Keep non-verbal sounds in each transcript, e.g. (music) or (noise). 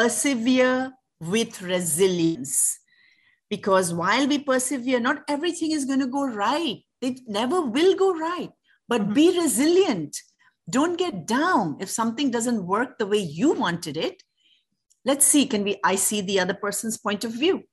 persevere with resilience. Because while we persevere, not everything is going to go right. It never will go right, but mm-hmm. be resilient. Don't get down if something doesn't work the way you wanted it. Let's see, can we, I see the other person's point of view.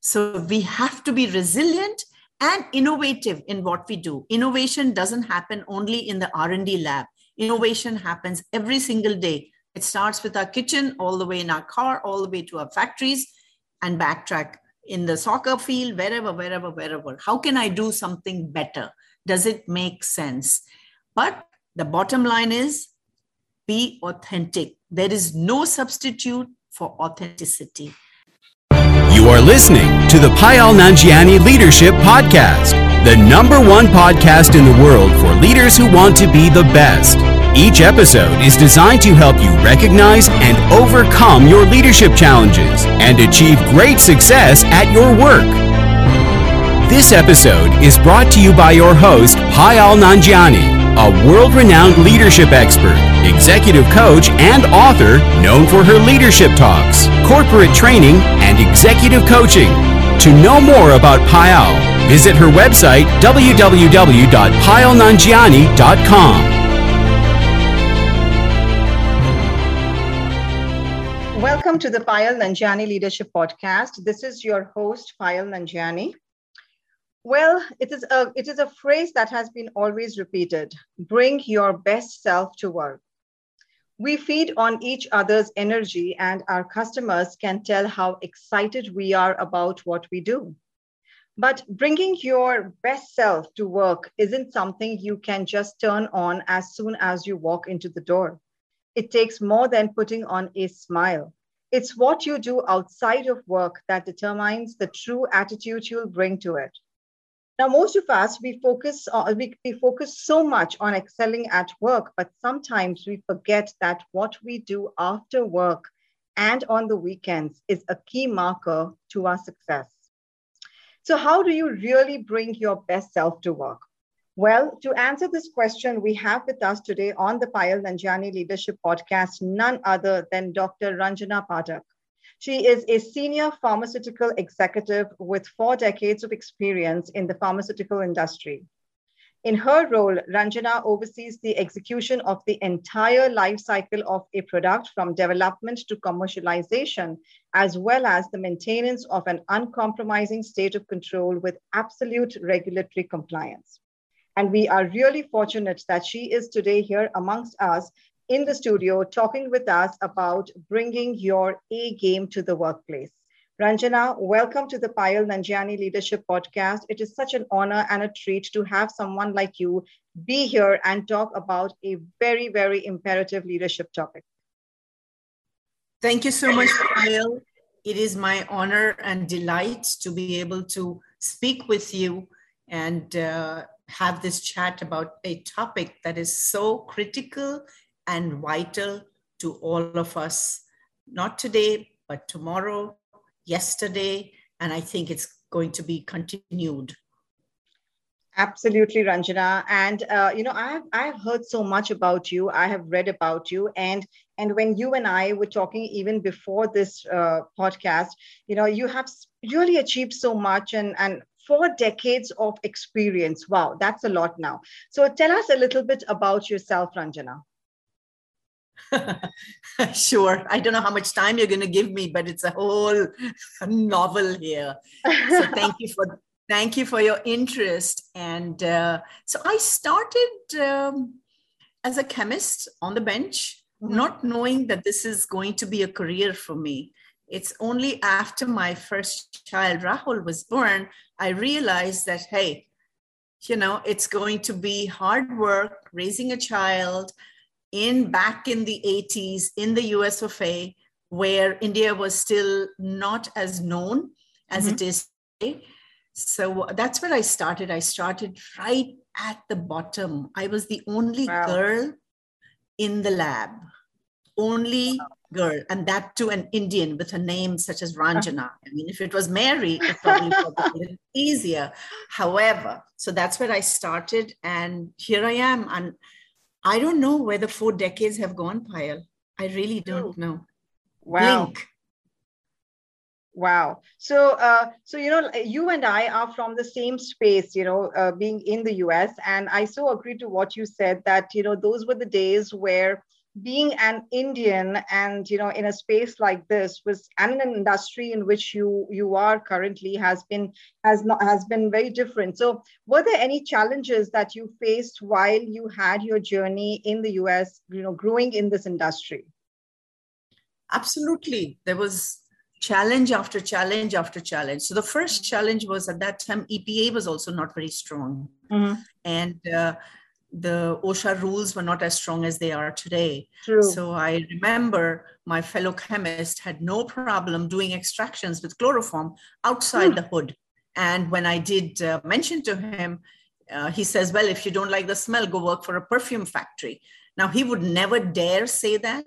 So we have to be resilient and innovative in what we do. Innovation doesn't happen only in the R&D lab. Innovation happens every single day. It starts with our kitchen, all the way in our car, all the way to our factories, and backtrack in the soccer field, wherever, wherever, wherever. How can I do something better? Does it make sense? But the bottom line is be authentic. There is no substitute for authenticity. You are listening to the Payal Nanjiani Leadership Podcast, the number one podcast in the world for leaders who want to be the best. Each episode is designed to help you recognize and overcome your leadership challenges and achieve great success at your work. This episode is brought to you by your host, Payal Nanjiani, a world renowned leadership expert, executive coach, and author known for her leadership talks, corporate training, and executive coaching. To know more about Payal, visit her website www.payalnanjiani.com. Welcome to the Payal Nanjiani Leadership Podcast. This is your host, Payal Nanjiani. Well, it is a it is a phrase that has been always repeated. Bring your best self to work. We feed on each other's energy, and our customers can tell how excited we are about what we do. But bringing your best self to work isn't something you can just turn on as soon as you walk into the door. It takes more than putting on a smile. It's what you do outside of work that determines the true attitude you'll bring to it. Now, most of us, we focus, on, we, we focus so much on excelling at work, but sometimes we forget that what we do after work and on the weekends is a key marker to our success. So, how do you really bring your best self to work? Well, to answer this question, we have with us today on the Payal Nanjiani Leadership Podcast none other than Dr. Ranjana Pathak. She is a senior pharmaceutical executive with four decades of experience in the pharmaceutical industry. In her role, Ranjana oversees the execution of the entire life cycle of a product from development to commercialization, as well as the maintenance of an uncompromising state of control with absolute regulatory compliance. And we are really fortunate that she is today here amongst us in the studio talking with us about bringing your A game to the workplace. Ranjana, welcome to the Payal Nanjiani Leadership Podcast. It is such an honor and a treat to have someone like you be here and talk about a very, very imperative leadership topic. Thank you so much, Payal. It is my honor and delight to be able to speak with you and uh, have this chat about a topic that is so critical and vital to all of us, not today, but tomorrow, yesterday, and I think it's going to be continued. Absolutely, Ranjana. And uh, you know, I've I've heard so much about you. I have read about you, and and when you and I were talking even before this uh, podcast, you know, you have really achieved so much, and and four decades of experience. Wow, that's a lot now. So tell us a little bit about yourself, Ranjana. (laughs) sure. I don't know how much time you're going to give me, but it's a whole (laughs) novel here. So (laughs) thank you for thank you for your interest. And uh, so I started um, as a chemist on the bench, mm-hmm. not knowing that this is going to be a career for me. It's only after my first child, Rahul, was born, I realized that, hey, you know, it's going to be hard work raising a child in back in the 80s in the US of A, where India was still not as known as mm-hmm. it is today. So that's where I started. I started right at the bottom. I was the only wow. girl in the lab, only wow girl, and that to an Indian with a name such as Ranjana. (laughs) I mean, if it was Mary, it probably would be easier. However, so that's where I started, and here I am. And I don't know where the four decades have gone, Payal. I really don't know. Wow. Blink. Wow. So, uh, so you know, you and I are from the same space. You know, uh, being in the U.S., and I so agree to what you said that you know those were the days where being an Indian and you know in a space like this was and in an industry in which you you are currently has been has not has been very different. So, were there any challenges that you faced while you had your journey in the U.S. You know, growing in this industry? Absolutely, there was challenge after challenge after challenge. So the first challenge was at that time EPA was also not very strong, mm-hmm. and uh, the OSHA rules were not as strong as they are today. True. So I remember my fellow chemist had no problem doing extractions with chloroform outside mm. the hood. And when I did uh, mention to him, uh, he says, Well, if you don't like the smell, go work for a perfume factory. Now, he would never dare say that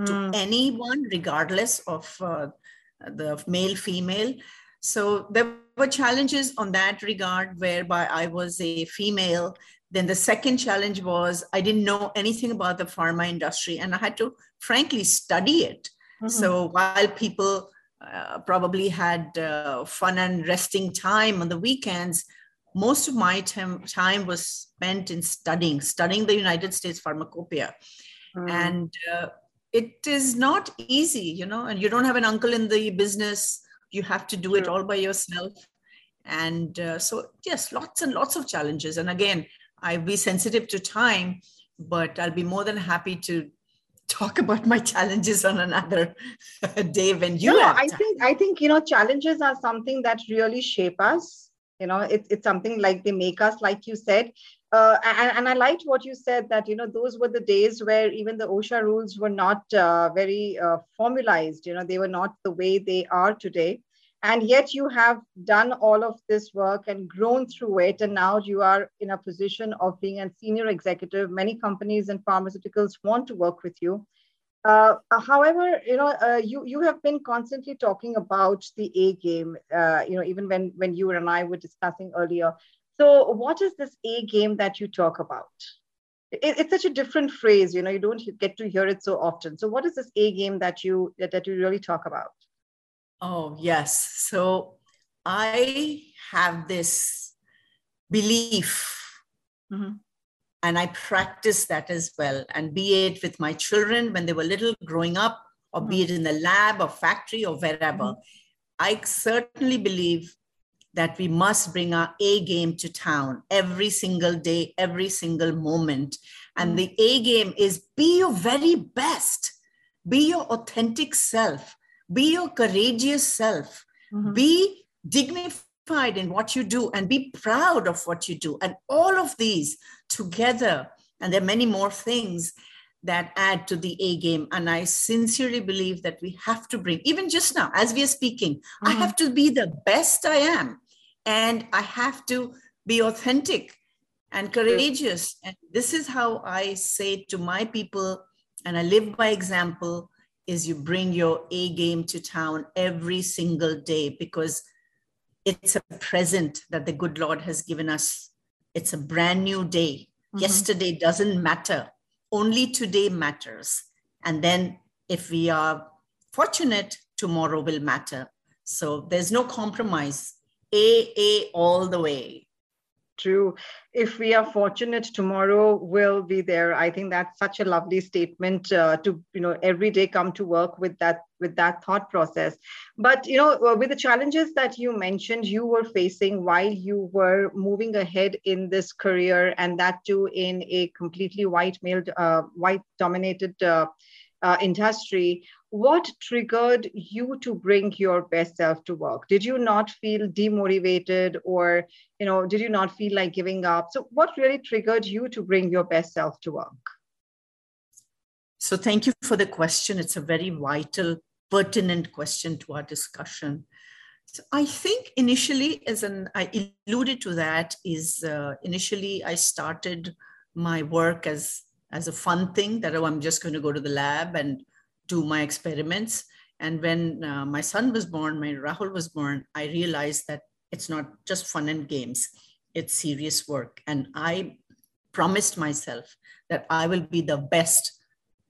mm. to anyone, regardless of uh, the male female so there were challenges on that regard whereby i was a female then the second challenge was i didn't know anything about the pharma industry and i had to frankly study it mm-hmm. so while people uh, probably had uh, fun and resting time on the weekends most of my time, time was spent in studying studying the united states pharmacopoeia mm. and uh, it is not easy you know and you don't have an uncle in the business you have to do sure. it all by yourself and uh, so yes lots and lots of challenges and again i be sensitive to time but i'll be more than happy to talk (laughs) about my challenges on another (laughs) day when you no, i think i think you know challenges are something that really shape us. You know it, it's something like they make us like you said. Uh, and, and, I liked what you said that you know those were the days where even the OSHA rules were not uh, very uh, formalized. You know they were not the way they are today, and yet you have done all of this work and grown through it, and now you are in a position of being a senior executive. Many companies and pharmaceuticals want to work with you. Uh, however, you know, uh, you you have been constantly talking about the A game. Uh, you know, even when when you and I were discussing earlier, so, what is this A game that you talk about? It, it's such a different phrase, you know. You don't get to hear it so often. So, what is this A game that you that you really talk about? Oh yes. So, I have this belief, mm-hmm. and I practice that as well. And be it with my children when they were little, growing up, or mm-hmm. be it in the lab or factory or wherever. Mm-hmm. I certainly believe that we must bring our A game to town every single day, every single moment. And mm. the A game is be your very best, be your authentic self, be your courageous self, mm-hmm. be dignified in what you do, and be proud of what you do. And all of these together, and there are many more things that add to the A game. And I sincerely believe that we have to bring, even just now, as we are speaking, mm-hmm. I have to be the best I am and I have to be authentic and courageous. And this is how I say to my people, and I live by example, is you bring your A game to town every single day because it's a present that the good Lord has given us. It's a brand new day. Mm-hmm. Yesterday doesn't matter. Only today matters. And then if we are fortunate, tomorrow will matter. So there's no compromise. A A all the way. True. If we are fortunate, tomorrow will be there. I think that's such a lovely statement uh, to you know every day come to work with that with that thought process. But you know, uh, with the challenges that you mentioned, you were facing while you were moving ahead in this career, and that too in a completely white male, uh, white dominated uh, uh, industry what triggered you to bring your best self to work? Did you not feel demotivated or you know did you not feel like giving up? So what really triggered you to bring your best self to work? So thank you for the question. It's a very vital pertinent question to our discussion. So i think initially as an i alluded to that is uh, initially i started my work as as a fun thing that oh i'm just going to go to the lab and do my experiments. And when uh, my son was born, my Rahul was born, I realized that it's not just fun and games, it's serious work. And I promised myself that I will be the best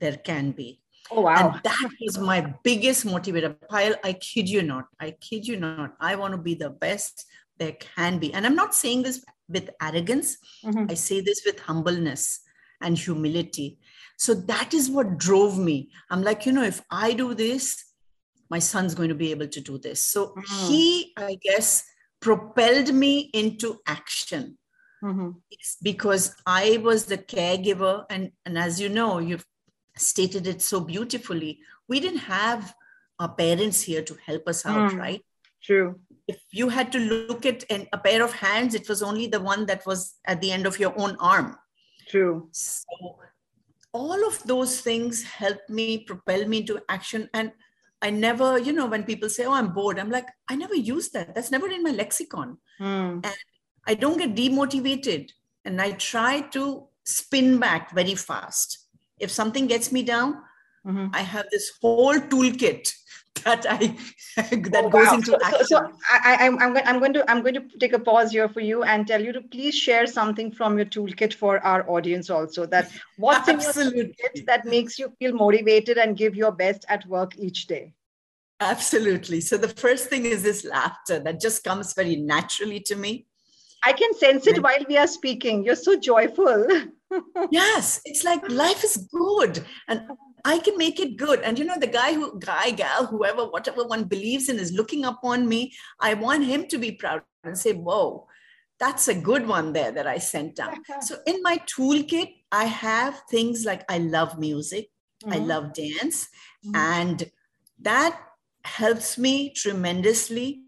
there can be. Oh, wow. And that was my biggest motivator. Payal, I kid you not. I kid you not. I want to be the best there can be. And I'm not saying this with arrogance, mm-hmm. I say this with humbleness and humility. So that is what drove me. I'm like, you know, if I do this, my son's going to be able to do this. So mm-hmm. he, I guess, propelled me into action. Mm-hmm. It's because I was the caregiver. And, and as you know, you've stated it so beautifully. We didn't have our parents here to help us out, mm. right? True. If you had to look at an, a pair of hands, it was only the one that was at the end of your own arm. True. So all of those things helped me propel me into action. And I never, you know, when people say, oh, I'm bored, I'm like, I never use that. That's never in my lexicon. Mm. And I don't get demotivated. And I try to spin back very fast if something gets me down, mm-hmm. I have this whole toolkit that I (laughs) that oh, goes wow. into action. So, so I, am I'm, I'm going to I'm going to take a pause here for you and tell you to please share something from your toolkit for our audience also. That what's in your toolkit that makes you feel motivated and give your best at work each day. Absolutely. So the first thing is this laughter that just comes very naturally to me. I can sense it while we are speaking. You're so joyful. (laughs) yes, it's like life is good and I can make it good. And you know, the guy who, guy, gal, whoever, whatever one believes in is looking upon me. I want him to be proud and say, whoa, that's a good one there that I sent down. (laughs) so in my toolkit, I have things like I love music, mm-hmm. I love dance, mm-hmm. and that helps me tremendously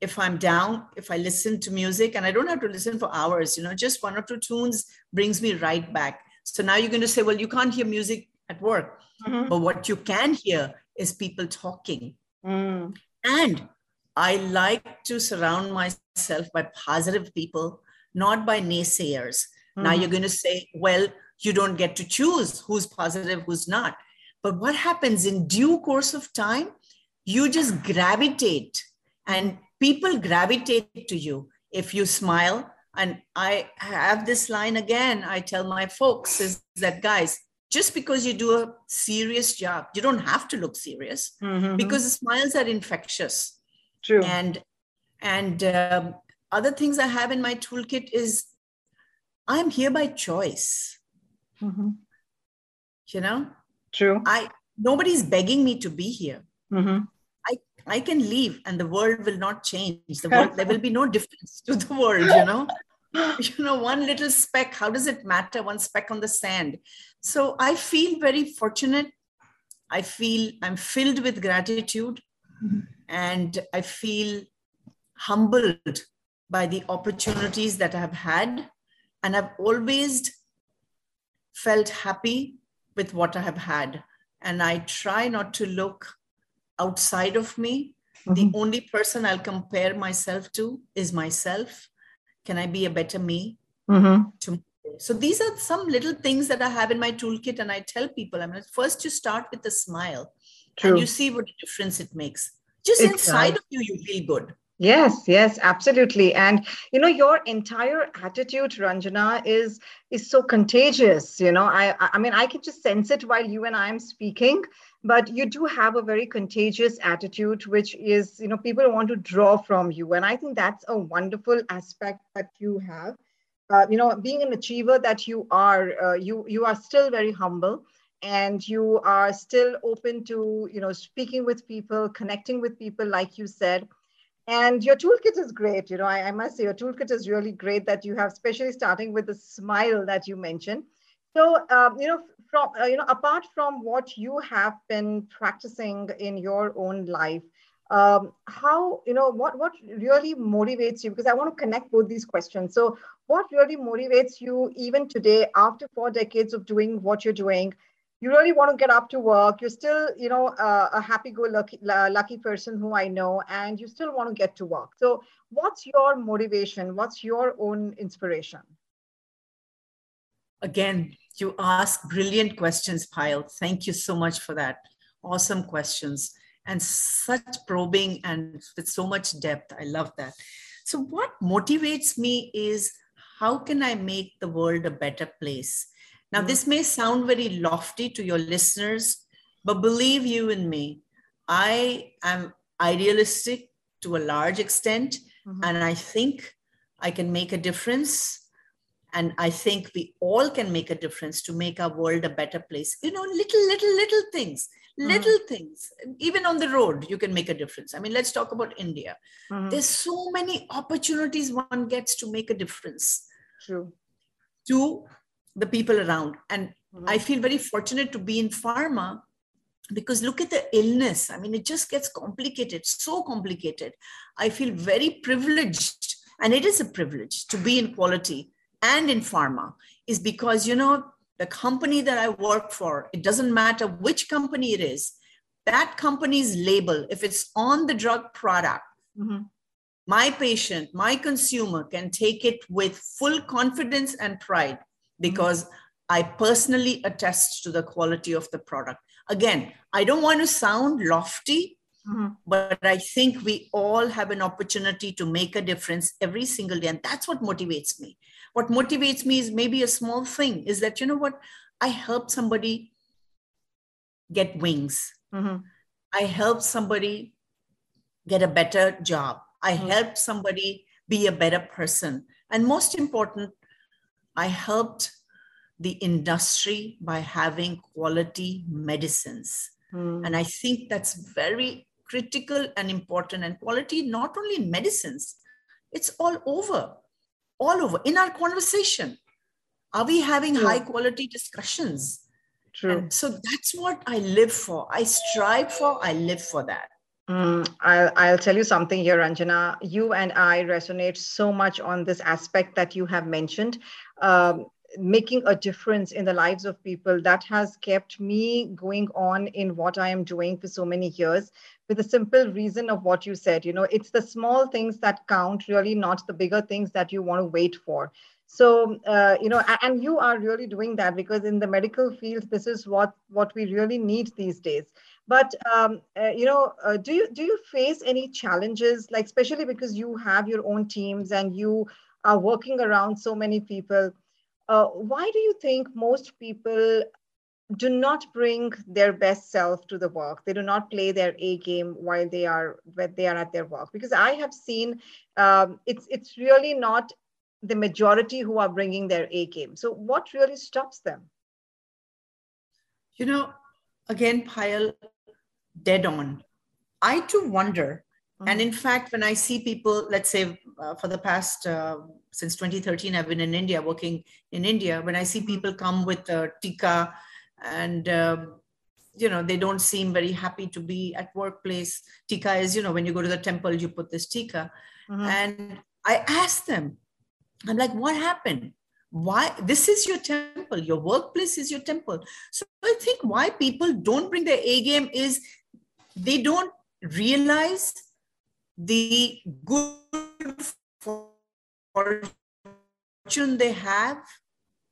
if I'm down, if I listen to music, and I don't have to listen for hours, you know, just one or two tunes brings me right back. So now you're going to say, well, you can't hear music at work. Mm-hmm. But what you can hear is people talking. Mm. And I like to surround myself by positive people, not by naysayers. Mm-hmm. Now you're going to say, well, you don't get to choose who's positive, who's not. But what happens in due course of time, you just gravitate and people gravitate to you if you smile and i have this line again i tell my folks is that guys just because you do a serious job you don't have to look serious mm-hmm. because the smiles are infectious true and and um, other things i have in my toolkit is i'm here by choice mm-hmm. you know true i nobody's begging me to be here mm-hmm. I can leave and the world will not change. The (laughs) world, there will be no difference to the world, you know. (laughs) you know, one little speck, how does it matter? One speck on the sand. So I feel very fortunate. I feel I'm filled with gratitude mm-hmm. and I feel humbled by the opportunities that I've had. And I've always felt happy with what I have had. And I try not to look outside of me. Mm-hmm. The only person I'll compare myself to is myself. Can I be a better me? Mm-hmm. To, so these are some little things that I have in my toolkit, and I tell people, I mean, first you start with a smile, True. and you see what difference it makes. Just it's inside of you, you feel good. Yes, yes, absolutely. And you know, your entire attitude, Ranjana, is is so contagious. You know, I I mean, I can just sense it while you and I am speaking but you do have a very contagious attitude which is you know people want to draw from you and i think that's a wonderful aspect that you have uh, you know being an achiever that you are uh, you you are still very humble and you are still open to you know speaking with people connecting with people like you said. And your toolkit is great you know I, I must say your toolkit is really great that you have especially starting with the smile that you mentioned. So um, you know from uh, you know apart from what you have been practicing in your own life um, how you know what what really motivates you? Because i want to connect both these questions. So what really motivates you even today after four decades of doing what you're doing you really want to get up to work you're still you know uh, a happy-go-lucky lucky person who i know and you still want to get to work so what's your motivation what's your own inspiration again you ask brilliant questions, Payal. Thank you so much for that. Awesome questions and such probing and with so much depth. I love that. So, what motivates me is how can I make the world a better place? Now, this may sound very lofty to your listeners, But believe you and me, I am idealistic to a large extent, mm-hmm. and I think I can make a difference. And I think we all can make a difference to make our world a better place. You know, little, little, little things, mm-hmm. little things. Even on the road, you can make a difference. I mean, let's talk about India. Mm-hmm. There's so many opportunities one gets to make a difference. True. To the people around. And mm-hmm. I feel very fortunate to be in pharma because look at the illness. I mean, it just gets complicated, so complicated. I feel very privileged, and it is a privilege to be in quality and in pharma, is because, you know, the company that I work for, it doesn't matter which company it is, that company's label, if it's on the drug product, mm-hmm. my patient, my consumer can take it with full confidence and pride because mm-hmm. I personally attest to the quality of the product. Again, I don't want to sound lofty, mm-hmm. but I think we all have an opportunity to make a difference every single day. And that's what motivates me. What motivates me is maybe a small thing is that, you know what? I help somebody get wings. Mm-hmm. I help somebody get a better job. I mm-hmm. help somebody be a better person. And most important, I helped the industry by having quality medicines. Mm. And I think that's very critical and important. And quality, not only in medicines, it's all over, all over in our conversation. Are we having True. high quality discussions? True. And so that's what I live for. I strive for, I live for that. Mm, I'll, I'll tell you something here, Ranjana. You and I resonate so much on this aspect that you have mentioned. Um, making a difference in the lives of people that has kept me going on in what i am doing for so many years with the simple reason of what you said you know it's the small things that count really not the bigger things that you want to wait for. So uh, you know and you are really doing that because in the medical field this is what what we really need these days. But um, uh, you know uh, do you do you face any challenges like especially because you have your own teams and you are working around so many people uh, why do you think most people do not bring their best self to the work? They do not play their a game while they are when they are at their work. Because i have seen um, it's it's really not the majority who are bringing their a game. So what really stops them? You know again Payal dead on. I too wonder Mm-hmm. And in fact, when I see people, let's say uh, for the past, uh, since 2013, I've been in India, working in India. When I see mm-hmm. people come with uh, tika and, um, you know, they don't seem very happy to be at workplace. Tika is, you know, when you go to the temple, you put this tika. Mm-hmm. And I ask them, I'm like, what happened? Why? This is your temple. Your workplace is your temple. So I think why people don't bring their A game is they don't realize the good fortune they have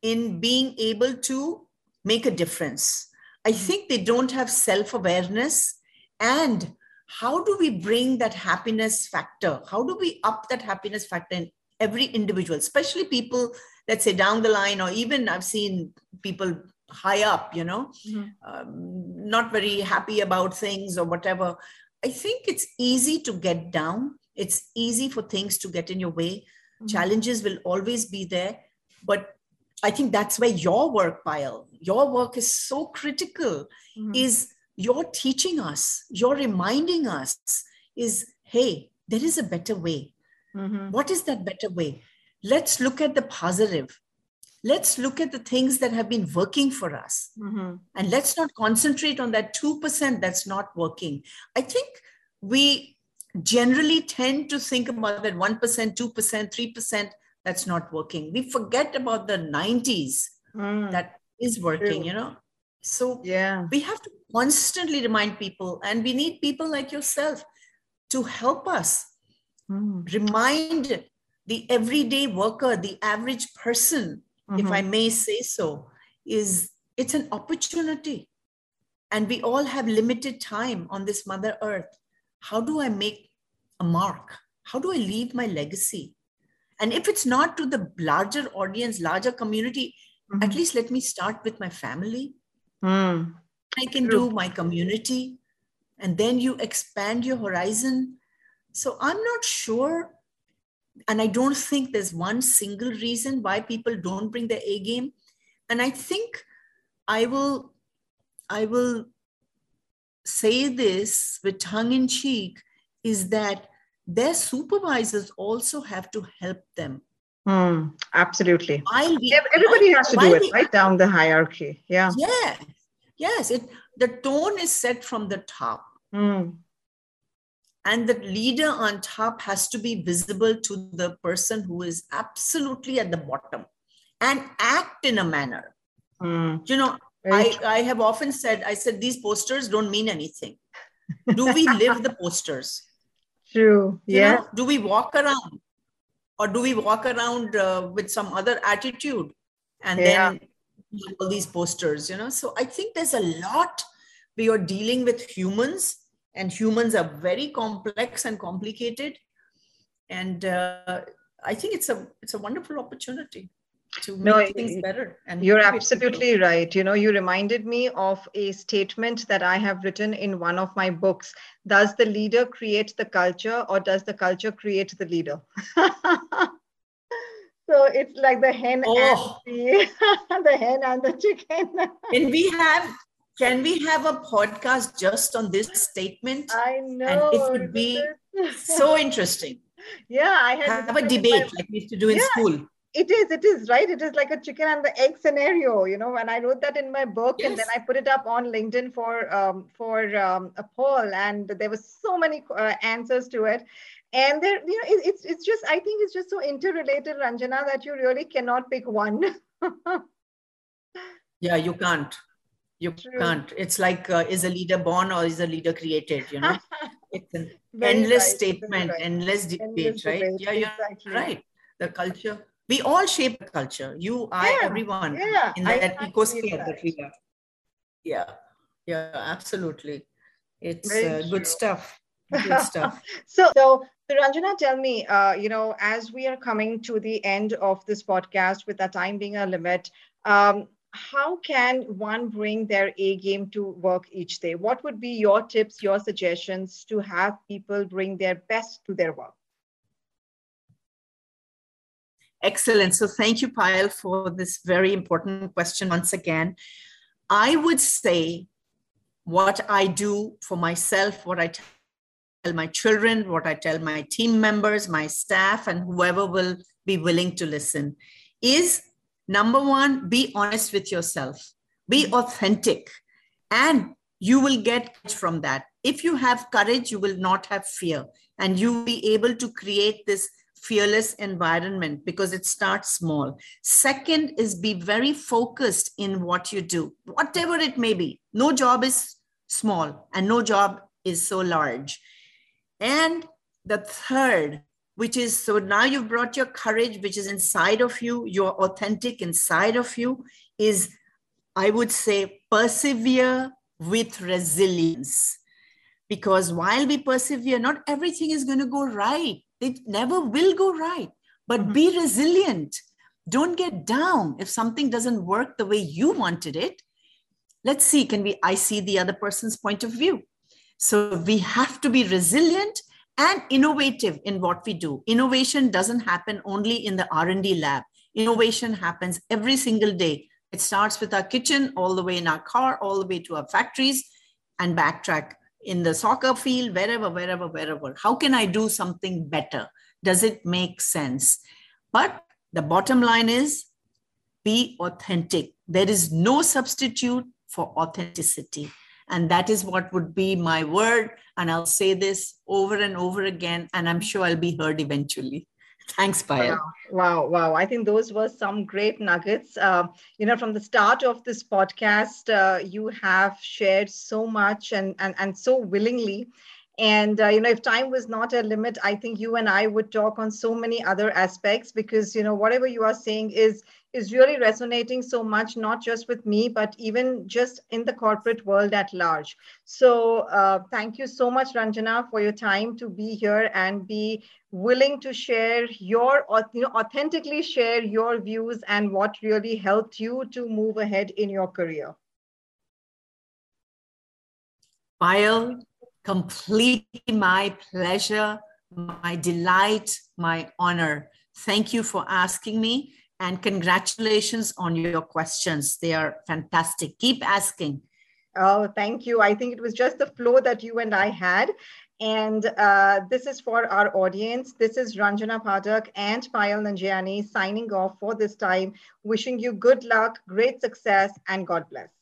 in being able to make a difference. I think they don't have self awareness. And how do we bring that happiness factor? How do we up that happiness factor in every individual, especially people, let's say down the line, or even I've seen people high up, you know, mm-hmm. um, not very happy about things or whatever. I think it's easy to get down. It's easy for things to get in your way. Mm-hmm. Challenges will always be there. But I think that's where your work, Payal, your work is so critical, mm-hmm. is you're teaching us, you're reminding us, is hey, there is a better way. Mm-hmm. What is that better way? Let's look at the positive let's look at the things that have been working for us mm-hmm. and let's not concentrate on that 2% that's not working i think we generally tend to think about that 1% 2% 3% that's not working we forget about the 90s mm. that is working True. you know so yeah we have to constantly remind people and we need people like yourself to help us mm. remind the everyday worker the average person mm-hmm. if I may say so, is it's an opportunity. And we all have limited time on this Mother Earth. How do I make a mark? How do I leave my legacy? And if it's not to the larger audience, larger community, mm-hmm. at least let me start with my family. Mm. I can do my community, and then you expand your horizon. So I'm not sure, and I don't think there's one single reason why people don't bring their A game. And I think I will, I will say this with tongue in cheek is that their supervisors also have to help them. Mm, absolutely. We, Everybody has to do it we, right down the hierarchy. Yeah. Yeah. Yes. It the tone is set from the top. Mm. And the leader on top has to be visible to the person who is absolutely at the bottom and act in a manner. Mm. You know, I, I have often said, I said, these posters don't mean anything. Do we live the posters? True. Yeah. You know, do we walk around? Or do we walk around uh, with some other attitude and yeah. then all these posters, you know? So I think there's a lot we are dealing with humans, and humans are very complex and complicated. And uh, I think it's a it's a wonderful opportunity to make no, things better. And you're absolutely right. You know, you reminded me of a statement that I have written in one of my books. Does the leader create the culture or does the culture create the leader? (laughs) so it's like the hen oh. and the, (laughs) the hen and the chicken. and we have can we have a podcast just on this statement? I know. And it would be so interesting. (laughs) Yeah, I had have a debate my... like we used to do in yeah. school it is it is right it is like a chicken and the egg scenario you know and i wrote that in my book yes. and then i put it up on linkedin for um, for um, a poll and there was so many uh, answers to it and there you know it, it's it's just i think it's just so interrelated ranjana that you really cannot pick one (laughs) yeah you can't you True. can't it's like uh, is a leader born or is a leader created you know (laughs) it's an endless right. statement right. endless debate endless right debate. yeah you're exactly. right the culture we all shape the culture you i yeah, everyone yeah, in that ecosphere that. that we have yeah yeah absolutely it's uh, good stuff (laughs) good stuff so so Ranjana, tell me, uh, you know, as we are coming to the end of this podcast with our time being a limit, um, how can one bring their A game to work each day? What would be your tips, your suggestions to have people bring their best to their work? Excellent. So thank you, Payal, for this very important question once again. I would say what I do for myself, what I tell my children, what I tell my team members, my staff, and whoever will be willing to listen is number one, be honest with yourself, be hmm. authentic, and you will get from that. If you have courage, you will not have fear, and you will be able to create this fearless environment because it starts small. Second is be very focused in what you do, whatever it may be. No job is small and no job is so large. And the third, which is so now you've brought your courage, which is inside of you, your authentic inside of you, is I would say persevere with resilience. Because while we persevere, not everything is going to go right It never will go right. But mm-hmm. be resilient. Don't get down if something doesn't work the way you wanted it. Let's see, can we I see the other person's point of view? So we have to be resilient and innovative in what we do. Innovation doesn't happen only in the R&D lab. Innovation happens every single day. It starts with our kitchen, all the way in our car, all the way to our factories, and backtrack in the soccer field, wherever, wherever, wherever. How can I do something better? Does it make sense? But the bottom line is be authentic. There is no substitute for authenticity. And that is what would be my word. And I'll say this over and over again, and I'm sure I'll be heard eventually. (laughs) Thanks, Payal. Wow. wow. I think those were some great nuggets. Uh, you know, from the start of this podcast, uh, you have shared so much and, and, and so willingly. And, uh, you know, if time was not a limit, I think you and I would talk on so many other aspects because, you know, whatever you are saying is is really resonating so much, not just with me, but even just in the corporate world at large. So uh, thank you so much, Ranjana, for your time to be here and be willing to share your, you know, authentically share your views and what really helped you to move ahead in your career. Payal, completely my pleasure, my delight, my honor. Thank you for asking me and congratulations on your questions. They are fantastic. Keep asking. Oh, thank you. I think it was just the flow that you and I had. And uh, this is for our audience. This is Ranjana Pathak and Payal Nanjiani signing off for this time. Wishing you good luck, great success, and God bless.